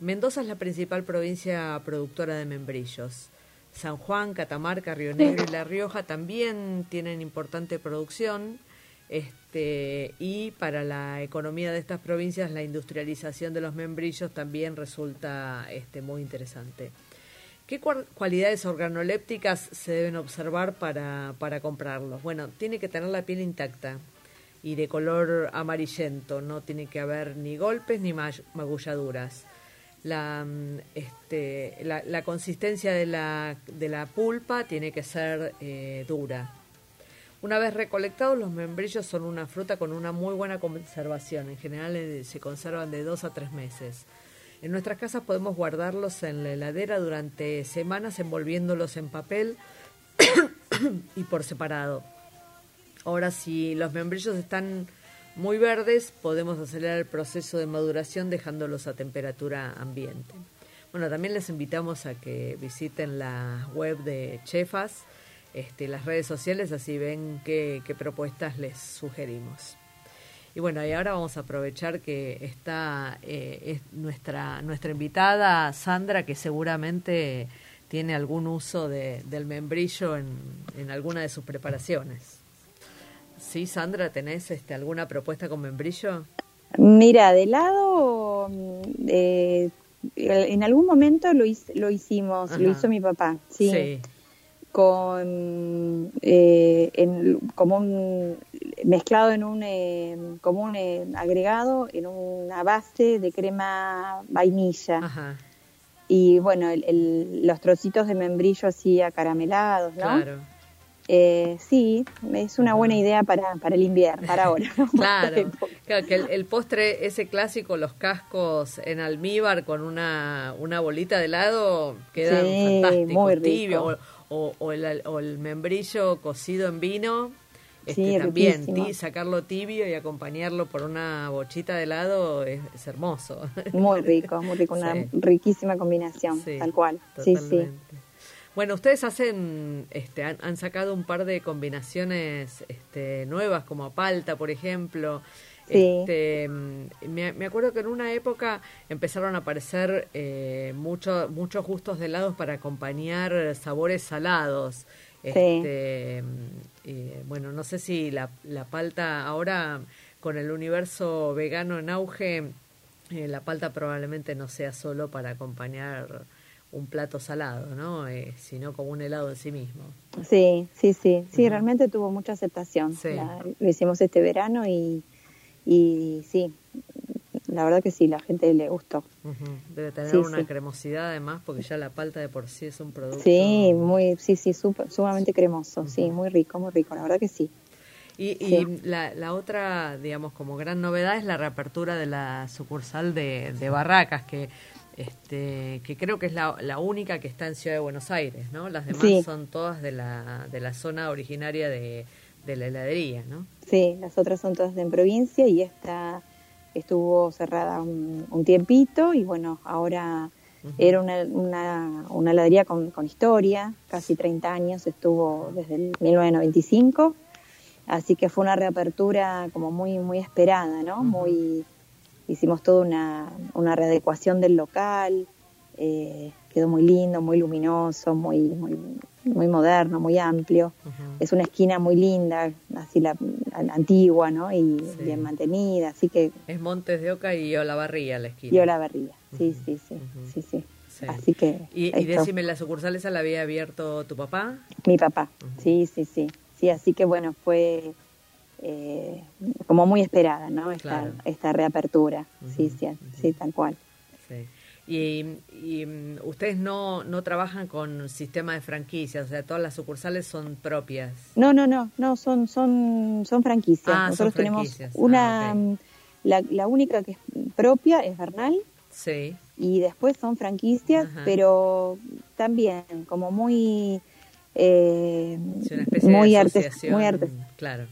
Mendoza es la principal provincia productora de membrillos. San Juan, Catamarca, Río Negro y La Rioja también tienen importante producción este, y para la economía de estas provincias la industrialización de los membrillos también resulta este, muy interesante. ¿Qué cualidades organolépticas se deben observar para, comprarlos? Bueno, tiene que tener la piel intacta y de color amarillento, no tiene que haber ni golpes ni magulladuras. La, este, consistencia de la, de la, pulpa tiene que ser eh, dura. Una vez recolectados, los membrillos son una fruta con una muy buena conservación. En general eh, se conservan de dos a tres meses. En nuestras casas podemos guardarlos en la heladera durante semanas envolviéndolos en papel y por separado. Ahora, si los membrillos están muy verdes, podemos acelerar el proceso de maduración dejándolos a temperatura ambiente. Bueno, también les invitamos a que visiten la web de Chefas este, las redes sociales, así ven qué, propuestas les sugerimos. Y bueno, y ahora vamos a aprovechar que está eh, nuestra, nuestra invitada Sandra, que seguramente tiene algún uso del membrillo en, en, alguna de sus preparaciones. ¿Sí, Sandra, tenés este, alguna propuesta con membrillo? Mira, de lado, eh, en algún momento lo, lo hicimos, lo hizo mi papá, sí. sí con eh, en, como un mezclado en un eh, como un eh, agregado en una base de crema vainilla. Y bueno los trocitos de membrillo así acaramelados no claro. sí es una buena idea para, para el invierno para ahora claro, claro que el, postre ese clásico los cascos en almíbar con una, una bolita de helado quedan sí, fantásticos muy rico o, el, membrillo cocido en vino. Este, también sacarlo tibio y acompañarlo por una bochita de helado es, hermoso. Muy rico, muy rico, una riquísima combinación, tal cual. Sí, sí. Bueno, ustedes hacen, este, han, sacado un par de combinaciones este, nuevas, como palta, por ejemplo. Este, mm, me, acuerdo que en una época empezaron a aparecer eh, muchos gustos de helados para acompañar sabores salados. Este, mm, bueno, no sé si la, la palta ahora con el universo vegano en auge, eh, la palta probablemente no sea solo para acompañar un plato salado, ¿no? Eh, sino como un helado en sí mismo. Sí, sí, sí, sí, realmente tuvo mucha aceptación. lo hicimos este verano y, y sí, la verdad que sí, la gente le gustó. Debe tener una cremosidad además, porque ya la palta de por sí es un producto. Sí, muy, sí, sí, sumamente cremoso, sí, muy rico, muy rico, la verdad que sí. Y, y la, la, otra, digamos, como gran novedad es la reapertura de la sucursal de, de Barracas, que este, que creo que es la, la, única que está en Ciudad de Buenos Aires, ¿no? Las demás son todas de la, de la zona originaria de, de la heladería, ¿no? Sí, las otras son todas en provincia y esta estuvo cerrada un, tiempito y bueno, ahora era una, una, una heladería con, con, historia, casi 30 años, estuvo desde el 1995, así que fue una reapertura como muy, muy esperada, ¿no? Muy, hicimos toda una, una readecuación del local, eh, quedó muy lindo, muy luminoso, muy, muy, muy moderno, muy amplio. Es una esquina muy linda, así la, antigua, ¿no? Y bien mantenida, así que... Es Montes de Oca y Olavarría la esquina. Y Olavarría, sí, sí, sí, sí, sí, Así que... Y, y decime, ¿la sucursal esa la había abierto tu papá? Mi papá, sí, sí, sí. Sí, así que bueno, fue eh, como muy esperada, ¿no? Esta, esta reapertura, sí, sí, sí, tal cual. Sí. Y, mm, ustedes no, no trabajan con sistema de franquicias, o sea, todas las sucursales son propias. No, no, no, no, son son son franquicias. Ah, Nosotros son tenemos franquicias. una Ah, mm, la, la única que es propia es Bernal Sí. y después son franquicias, Ajá. pero también como muy eh, Es una especie muy de artes- muy artes- Claro.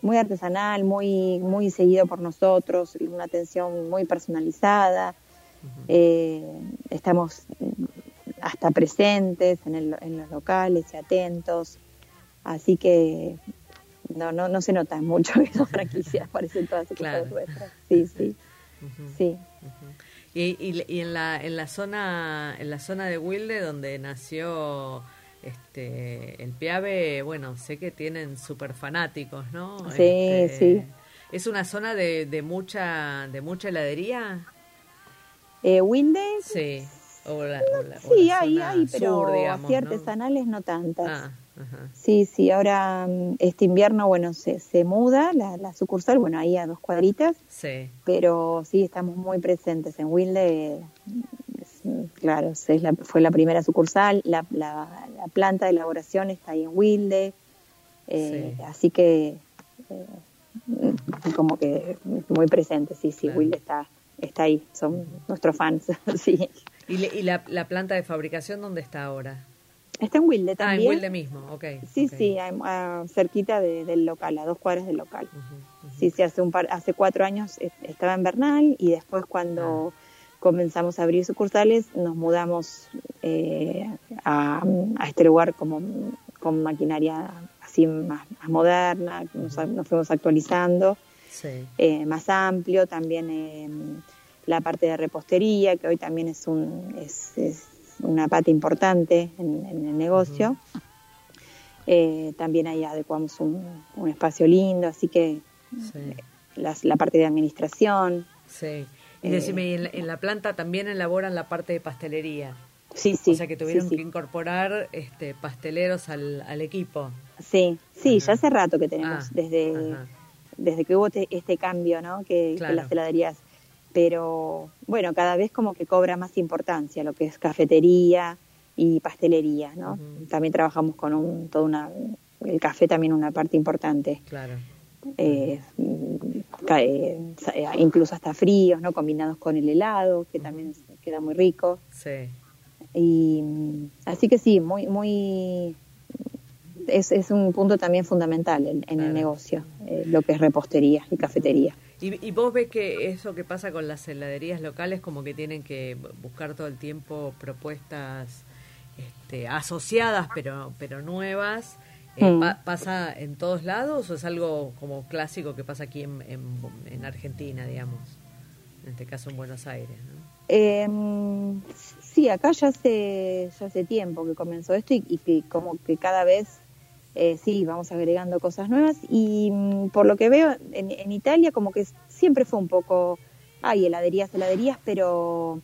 muy artesanal, muy muy seguido por nosotros, una atención muy personalizada. Eh, estamos hasta presentes en, el- en los locales y atentos, así que no no no se nota mucho que son franquicias, parecen todas Claro. nuestras. Sí, sí, sí. Y, y, y en la en la zona en la zona de Wilde donde nació este el Piave, bueno, sé que tienen super fanáticos, ¿no? Sí, Este, sí. Es una zona de, de mucha de mucha heladería. Eh, Wilde, Sí. Sí, hay, hay, pero sur, digamos, así artesanales no tantas. Ah, ajá. Sí, sí, ahora mm, este invierno, bueno, se, se muda la, la sucursal, bueno, ahí a dos cuadritas, Sí. pero sí, estamos muy presentes en Wilde. claro, es la- fue la primera sucursal, la, la, la planta de elaboración está ahí en Wilde, eh, Sí. así que eh, como que muy presente, sí, sí, Claro. Wilde está, está ahí, son nuestros fans, sí. ¿Y, le- y la, la planta de fabricación dónde está ahora? Está en Wilde Ah, también. en Wilde mismo, ok. Sí, sí, a- a- cerquita de- del local, a dos cuadras del local. Sí, sí, hace un par, hace cuatro años eh, estaba en Bernal y después cuando comenzamos a abrir sucursales nos mudamos eh, a, a este lugar como con maquinaria así más, más moderna, nos, nos fuimos actualizando, Sí. eh, más amplio, también eh, la parte de repostería, que hoy también es, un, es, es una pata importante en, en el negocio. Eh, también ahí adecuamos un, un espacio lindo, así que Sí. las- la parte de administración. Sí. Y decime, ¿y en la, en la planta también elaboran la parte de pastelería? Sí, sí. o sea que tuvieron sí, que incorporar este, pasteleros al, al equipo. Sí, sí, Ajá. ya hace rato que tenemos, Ah, desde, ajá. Desde que hubo te- este cambio, ¿no? Que, que Claro. las heladerías. Pero bueno, cada vez como que cobra más importancia lo que es cafetería y pastelería, ¿no? También trabajamos con un, toda una, el café también una parte importante. Claro. Eh, eh, eh, incluso hasta fríos, ¿no? Combinados con el helado, que también queda muy rico. Sí. Y mm, así que sí, muy, muy es, es un punto también fundamental en, el negocio, eh, lo que es repostería y cafetería. ¿Y, y vos ves que eso que pasa con las heladerías locales como que tienen que buscar todo el tiempo propuestas este, asociadas pero pero nuevas? Eh, Mm. pa- ¿Pasa en todos lados o es algo como clásico que pasa aquí en, en, en Argentina, digamos? En este caso en Buenos Aires, ¿no? Eh, sí, acá ya hace, ya hace tiempo que comenzó esto y, y que como que cada vez eh, sí, vamos agregando cosas nuevas y mm, por lo que veo en, en Italia como que siempre fue un poco, hay heladerías, heladerías, pero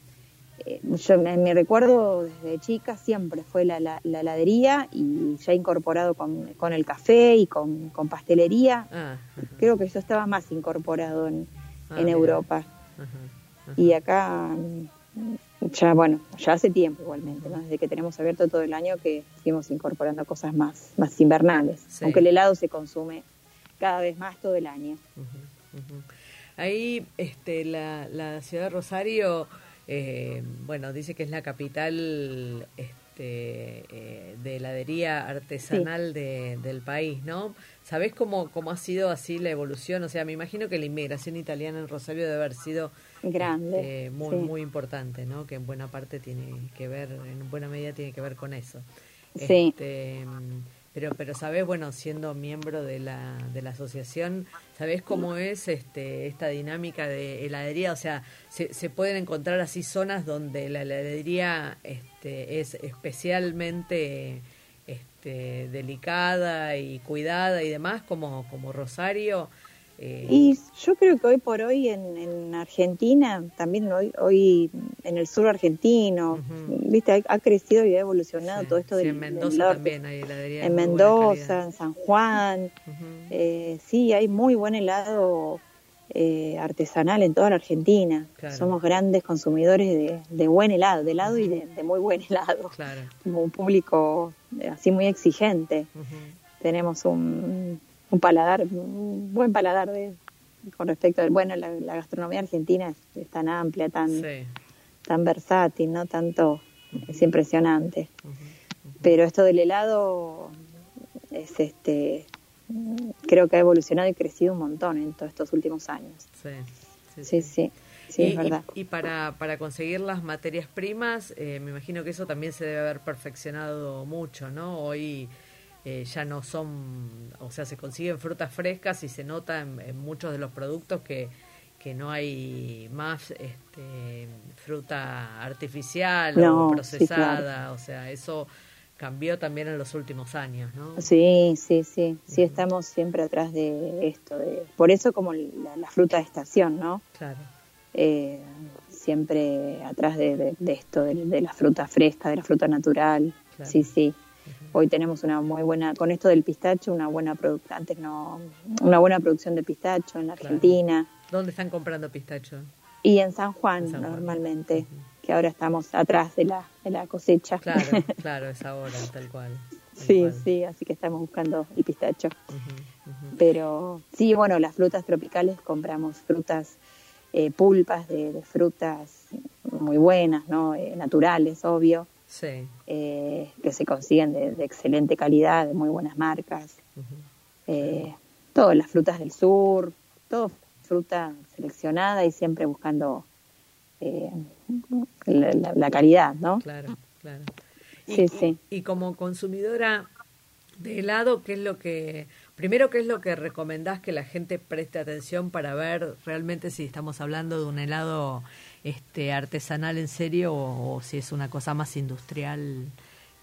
eh, yo me, recuerdo desde chica siempre fue la, la, la heladería y ya incorporado con, con el café y con, con pastelería. Ah, Creo que eso estaba más incorporado en, Ah, en. Europa. ajá, ajá. Y acá, ya bueno, ya hace tiempo igualmente, ¿no? desde que tenemos abierto todo el año que seguimos incorporando cosas más, más invernales, Sí. aunque el helado se consume cada vez más todo el año. Ahí, este, la, la ciudad de Rosario, eh, bueno, dice que es la capital este, eh, de heladería artesanal de- del país, ¿no? ¿Sabés cómo, cómo ha sido así la evolución? O sea, me imagino que la inmigración italiana en Rosario debe haber sido Grande, este, muy, sí. muy importante, ¿no? Que en buena parte tiene que ver, en buena medida tiene que ver con eso. Sí. Este, pero, pero sabés, bueno, siendo miembro de la, de la asociación, ¿sabés cómo es este, esta dinámica de heladería? O sea, se, se pueden encontrar así zonas donde la heladería este, es especialmente este, delicada y cuidada y demás, como, como Rosario. Eh, Y yo creo que hoy por hoy en, en Argentina, también hoy, hoy en el sur argentino, viste, ha, ha crecido y ha evolucionado sí, todo esto sí, del, en del Mendoza norte. también hay heladería. En Mendoza, en San Juan. Eh, sí, hay muy buen helado eh, artesanal en toda la Argentina. Somos grandes consumidores de, buen helado, de helado y de, muy buen helado. Como un público eh, así muy exigente. Tenemos un, paladar, un buen paladar de, con respecto a, bueno, la, gastronomía argentina es, tan amplia, tan, tan versátil, ¿no? Tanto, es impresionante. Pero esto del helado es este creo que ha evolucionado y crecido un montón en todos estos últimos años. Sí, sí, sí. sí, es verdad. Y, para, para conseguir las materias primas, eh, me imagino que eso también se debe haber perfeccionado mucho, ¿no? Hoy eh, ya no son, o sea, se consiguen frutas frescas y se nota en, muchos de los productos que, que no hay más este, fruta artificial o procesada, o sea, eso cambió también en los últimos años, ¿no? Sí, sí, sí, sí, estamos siempre atrás de esto, de, por eso como la, fruta de estación, ¿no? Claro. Eh, siempre atrás de, esto, de, la fruta fresca, de la fruta natural, sí, sí. Hoy tenemos una muy buena, con esto del pistacho, una buena producción, antes no, una buena producción de pistacho en la Argentina. ¿Dónde están comprando pistacho? Y en San Juan, normalmente que ahora estamos atrás de la, de la cosecha. Claro, claro, es ahora, tal cual. sí, sí, así que estamos buscando el pistacho. Pero sí, bueno, las frutas tropicales compramos frutas, eh, pulpas de, frutas muy buenas, ¿no? Eh, naturales, obvio. Sí. Eh, que se consiguen de, excelente calidad, de muy buenas marcas. todas las frutas del sur, todo fruta seleccionada y siempre buscando eh, la, calidad, ¿no? Claro, claro. Y, sí, sí. Y, como consumidora de helado, ¿qué es lo que, primero, qué es lo que recomendás que la gente preste atención para ver realmente si estamos hablando de un helado este, artesanal en serio o, si es una cosa más industrial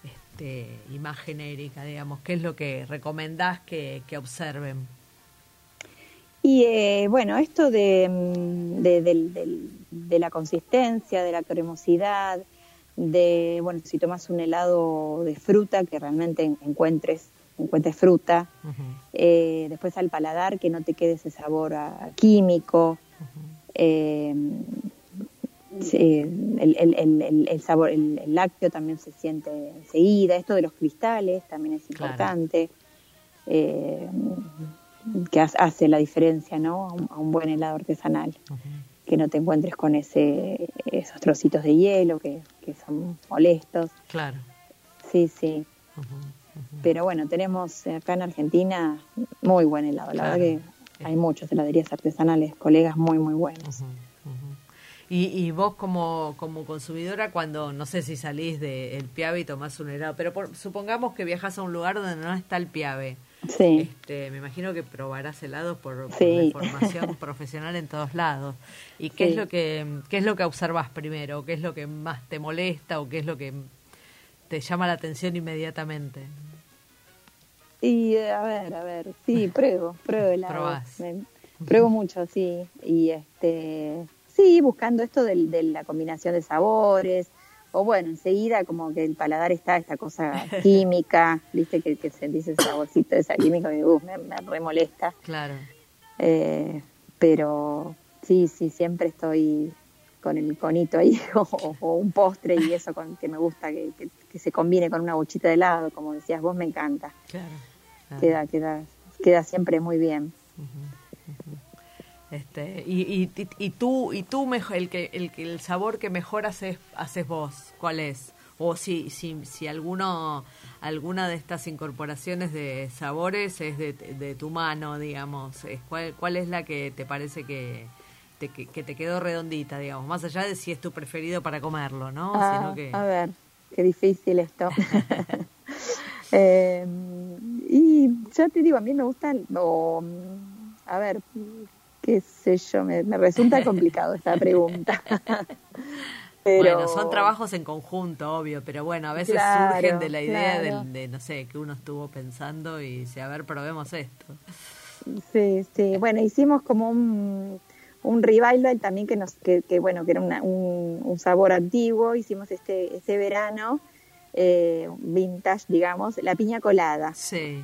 este, y más genérica, digamos? ¿Qué es lo que recomendás que, que observen? Y eh, bueno, esto de, mm, de, la consistencia, de la cremosidad, de, bueno, si tomas un helado de fruta, que realmente encuentres, encuentres fruta, eh, después al paladar, que no te quede ese sabor a, químico, eh, el, sabor, el, lácteo también se siente enseguida, esto de los cristales también es importante que hace la diferencia, ¿no? A un, buen helado artesanal. Que no te encuentres con ese, esos trocitos de hielo que, son molestos. Claro. Sí, sí. Pero bueno, tenemos acá en Argentina muy buen helado. La verdad que hay muchas heladerías artesanales, colegas muy, muy buenos. Y, y, vos como, como consumidora, cuando, no sé si salís del Piave y tomás un helado, pero supongamos que viajas a un lugar donde no está el Piave, Sí. Este, me imagino que probarás helados por, formación profesional en todos lados. ¿Y qué es lo que qué es lo que observas primero? ¿Qué es lo que más te molesta o qué es lo que te llama la atención inmediatamente? Y a ver, a ver, sí, pruebo, pruebo helados. pruebo mucho, sí. Y este, sí, buscando esto de la combinación de sabores, o bueno, enseguida como que el paladar está esta cosa química, viste que, que sentís ese saborcito de esa química y uh, me, me remolesta. Claro. Eh, pero sí, sí, siempre estoy con el conito ahí o, un postre y eso con que me gusta que, que, se combine con una bochita de helado, como decías vos, me encanta. Claro. Queda, queda, queda siempre muy bien. Este, y, y, y, tú, y tú el, que, el, el sabor que mejor haces, haces vos, ¿cuál es? O si, si, si alguno, alguna de estas incorporaciones de sabores es de, de tu mano, digamos, ¿cuál, ¿cuál es la que te parece que te, que, te quedó redondita, digamos? Más allá de si es tu preferido para comerlo, ¿no? Ah, a ver, qué difícil esto. eh, y ya te digo, a mí me gusta, o, a ver, qué sé yo, me, resulta complicado esta pregunta. Bueno, son trabajos en conjunto, obvio, pero bueno, a veces surgen de la idea de, no sé, que uno estuvo pensando y dice, a ver, probemos esto. Sí, sí, bueno, hicimos como un, un revival también que nos, que, bueno, que era un, un, sabor antiguo, hicimos este, ese verano, eh, vintage, digamos, la piña colada. Sí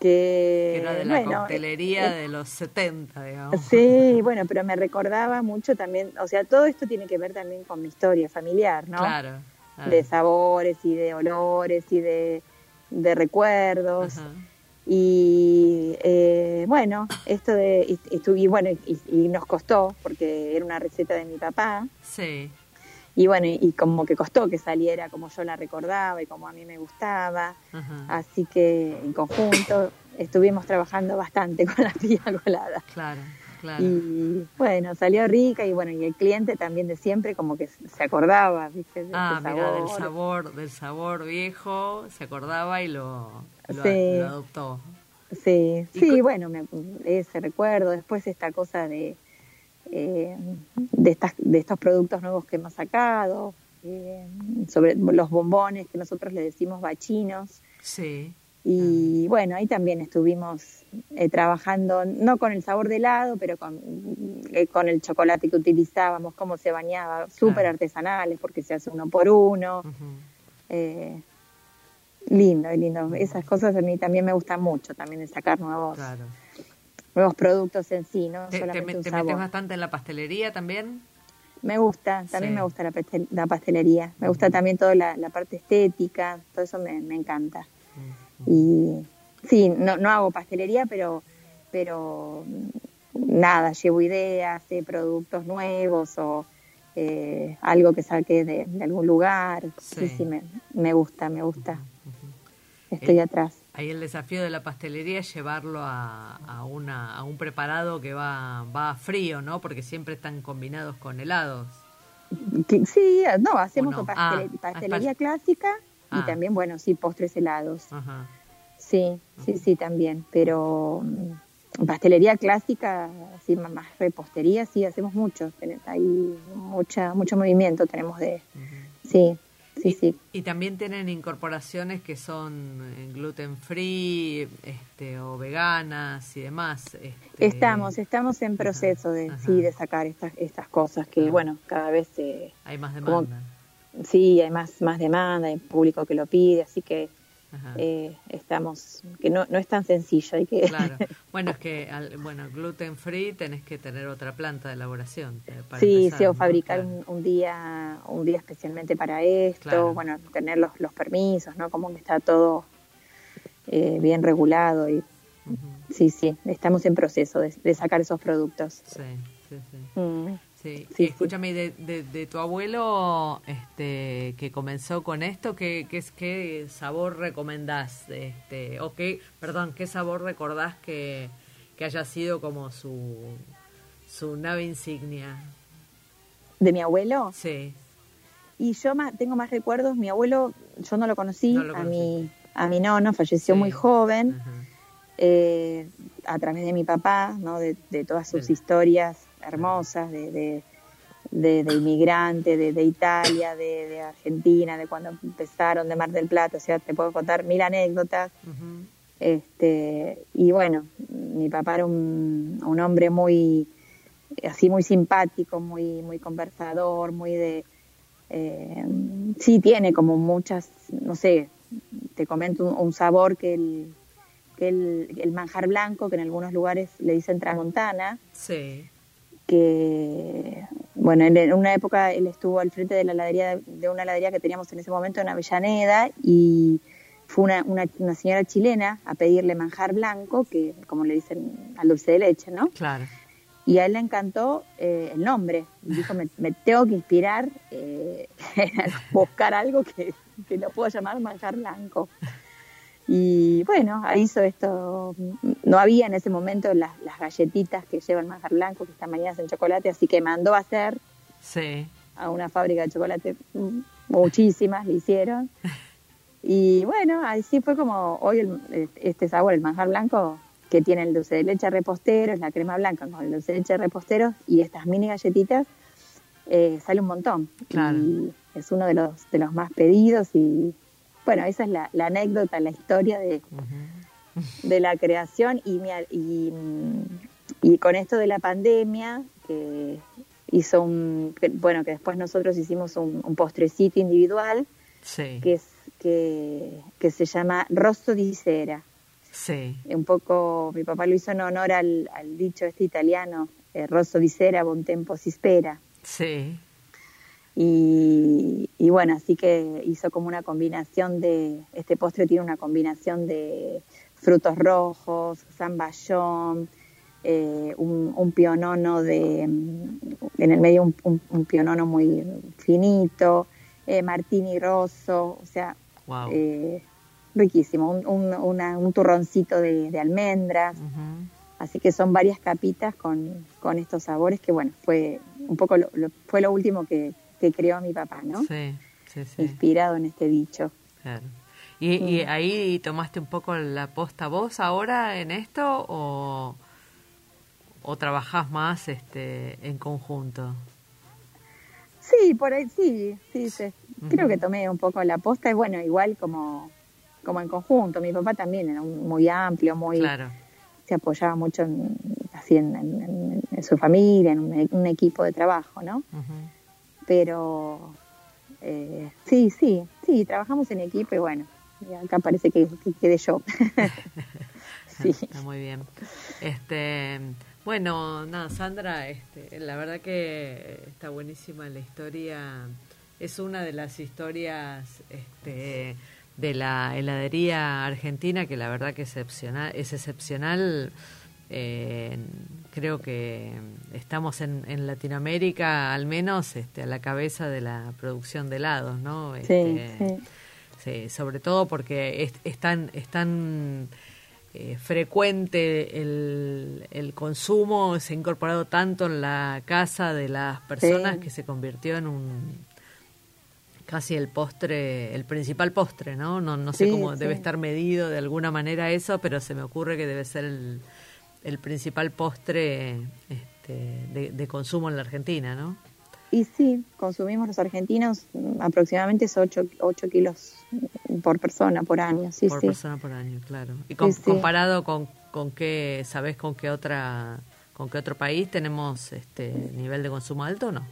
que, era de la coctelería de los 70, digamos. Sí, bueno, pero me recordaba mucho también, o sea, todo esto tiene que ver también con mi historia familiar, ¿no? Claro. De sabores y de olores y de, recuerdos. Y eh, bueno, esto de, y, bueno, y, nos costó, porque era una receta de mi papá. Sí. Y bueno, y, como que costó que saliera como yo la recordaba y como a mí me gustaba. Así que en conjunto estuvimos trabajando bastante con la tía colada. Claro. Claro. Y bueno, salió rica y bueno, y el cliente también de siempre como que se acordaba, ¿viste? ah, mira, del sabor, del sabor viejo, se acordaba y lo, lo, adoptó. Sí, sí, bueno, ese recuerdo, después esta cosa de, eh, de, estas, de estos productos nuevos que hemos sacado, eh, sobre los bombones que nosotros le decimos bachinos. Sí. Y bueno, ahí también estuvimos eh, trabajando, no con el sabor de helado, pero con, con el chocolate que utilizábamos, cómo se bañaba, súper artesanales, porque se hace uno por uno. lindo, lindo. Esas cosas a mí también me gustan mucho, también de sacar nuevos, claro nuevos productos en sí, ¿no? ¿Te, Solamente te, metes bastante en la pastelería también? Me gusta, también me gusta la, pastelería. Me gusta también toda la, parte estética, todo eso me, encanta. Y sí, no, no hago pastelería, pero, pero nada, llevo ideas de productos nuevos o eh, algo que saque de, algún lugar. Sí, sí, me, me gusta, me gusta. Estoy eh, atrás. Ahí el desafío de la pastelería es llevarlo a, a, una, a un preparado que va, va frío, ¿no? Porque siempre están combinados con helados. Sí, no, hacemos ah, pastelería clásica y ah. también, bueno, sí, postres helados. Sí, sí, sí, también. Pero mm, pastelería clásica, así más repostería, sí, hacemos mucho. Hay mucha, mucho movimiento tenemos de... Sí. Sí, sí. Y también tienen incorporaciones que son eh, gluten free este, o veganas y demás. Este... Estamos, estamos en proceso de, sí, de sacar estas, estas cosas que, bueno, cada vez... Eh, hay más demanda. sí, hay más, más demanda, hay público que lo pide, así que eh, estamos, que no, no es tan sencillo. Hay que claro. Bueno, es que, al, bueno, gluten free tenés que tener otra planta de elaboración. Eh, sí, sí, o fabricar un, día un día especialmente para esto, bueno, tener los, los permisos, ¿no? Como que está todo eh, bien regulado y sí, sí, estamos en proceso de, sacar esos productos. Sí, sí, sí. Mm. Sí, sí, escúchame, de, de, tu abuelo este, que comenzó con esto, ¿qué, qué, qué sabor recomendás? Este, o qué, perdón, ¿qué sabor recordás que, que haya sido como su, su nave insignia? ¿De mi abuelo? Sí. Y yo más, tengo más recuerdos, mi abuelo, yo no lo conocí, a mi a mi nono, falleció muy joven, eh, a través de mi papá, ¿no? de, de todas sus historias hermosas de, de, de, inmigrante, de, Italia, de, Argentina, de cuando empezaron, de Mar del Plata, o sea, te puedo contar mil anécdotas. este, y bueno, mi papá era un, un, hombre muy, así muy simpático, muy, muy conversador, muy de... Eh, sí tiene como muchas, no sé, te comento un, sabor que el, que el, el manjar blanco, que en algunos lugares le dicen tramontana. Sí que, bueno, en una época él estuvo al frente de la heladería, de una heladería que teníamos en ese momento en Avellaneda y fue una, una, señora chilena a pedirle manjar blanco, que como le dicen al dulce de leche, ¿no? Claro. Y a él le encantó eh, el nombre. dijo, me, tengo que inspirar, eh, buscar algo que, que lo pueda llamar manjar blanco. Y bueno, hizo esto. No había en ese momento las, galletitas que llevan manjar blanco, que están bañadas en chocolate, así que mandó a hacer sí. a una fábrica de chocolate. Muchísimas le hicieron. Y bueno, así fue como hoy este sabor, el manjar blanco, que tiene el dulce de leche repostero, es la crema blanca con el dulce de leche repostero y estas mini galletitas, eh, sale un montón. Claro. Y es uno de los, de los más pedidos y bueno, esa es la, anécdota, la historia de, de la creación y, y, y, con esto de la pandemia, que hizo un, bueno, que después nosotros hicimos un, postrecito individual, que, es, que, que se llama Rosso di Cera. Sí. Un poco, mi papá lo hizo en honor al, dicho este italiano, eh, Rosso di sera, bon tempo si spera. Sí. Y, y, bueno, así que hizo como una combinación de, este postre tiene una combinación de frutos rojos, zamballón, eh, un, un, pionono de, en el medio un, un, pionono muy finito, eh, martini rosso, o sea, eh, riquísimo, un, un, turroncito de, almendras. Así que son varias capitas con, con, estos sabores que, bueno, fue un poco lo, fue lo último que, que, creó mi papá, ¿no? Sí, sí, sí. Inspirado en este dicho. Claro. ¿Y, ahí tomaste un poco la posta vos ahora en esto o, o trabajás más este, en conjunto? Sí, por ahí sí, sí, creo que tomé un poco la posta y bueno, igual como, como en conjunto. Mi papá también era muy amplio, muy... Se apoyaba mucho en, así en, su familia, en un, equipo de trabajo, ¿no? Pero eh, sí, sí, sí, trabajamos en equipo y bueno, acá parece que, quede yo. sí. Está muy bien. Este, bueno, nada, Sandra, este, la verdad que está buenísima la historia. Es una de las historias este, de la heladería argentina que la verdad que excepcional, es excepcional. Eh, creo que estamos en, en, Latinoamérica al menos este, a la cabeza de la producción de helados, ¿no? sí. Este, sobre todo porque es, tan, eh, frecuente el, consumo, se ha incorporado tanto en la casa de las personas que se convirtió en un casi el postre, el principal postre, ¿no? No, no sé cómo debe estar medido de alguna manera eso, pero se me ocurre que debe ser el, el principal postre este, de, de consumo en la Argentina, ¿no? Y sí, consumimos los argentinos aproximadamente 8, 8 kilos por persona por año. Sí, por persona por año, claro. ¿Y comparado con, con qué, sabes con qué otra con qué otro país tenemos este nivel de consumo alto o no?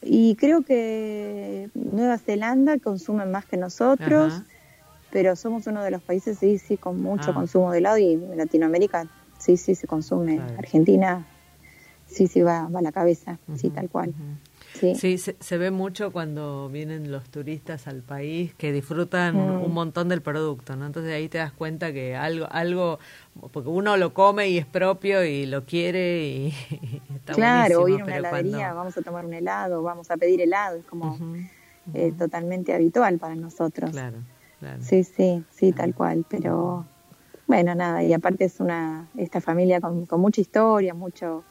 Y creo que Nueva Zelanda consume más que nosotros, pero somos uno de los países, sí, sí, con mucho ah. consumo de helado y en Latinoamérica, sí, sí, se consume. Argentina, sí, sí, va, va a la cabeza, sí, tal cual. Sí, se, ve mucho cuando vienen los turistas al país que disfrutan mm. un montón del producto, ¿no? Entonces ahí te das cuenta que algo, algo, porque uno lo come y es propio y lo quiere y, está Claro, o ir a una heladería, vamos a tomar un helado, vamos a pedir helado, es como eh, totalmente habitual para nosotros. Claro, claro. Sí, sí, sí, tal cual, pero bueno, nada, y aparte es una, esta familia con, con mucha historia, mucho,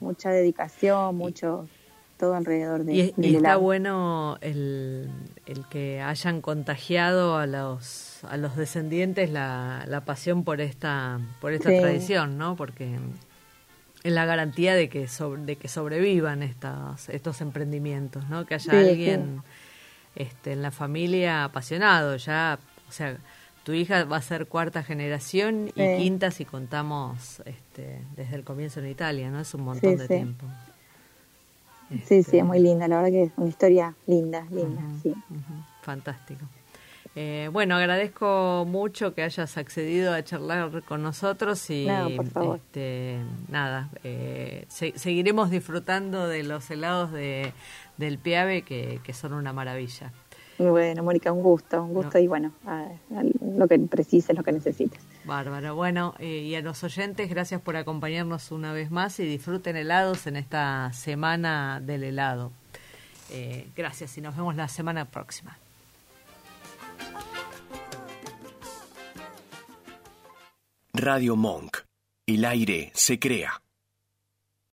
mucha dedicación, mucho todo alrededor de Y, y está bueno el, el, que hayan contagiado a los a los descendientes la, la pasión por esta por esta tradición, ¿no? Porque es la garantía de que de que sobrevivan estos estos emprendimientos, ¿no? Que haya alguien este en la familia apasionado, ya, o sea, tu hija va a ser cuarta generación y quinta si contamos este, desde el comienzo en Italia, ¿no? Es un montón de tiempo. Sí, sí, es muy linda, la verdad que es una historia linda, linda, sí. Fantástico. Eh, bueno, agradezco mucho que hayas accedido a charlar con nosotros y Este, nada, eh, seguiremos disfrutando de los helados de, del Piave que, que son una maravilla. Bueno, Mónica, un gusto, un gusto y bueno, lo que precises, lo que necesites. Bárbaro. Bueno, eh, y a los oyentes, gracias por acompañarnos una vez más y disfruten helados en esta semana del helado. Eh, gracias y nos vemos la semana próxima. Radio Monk. El aire se crea.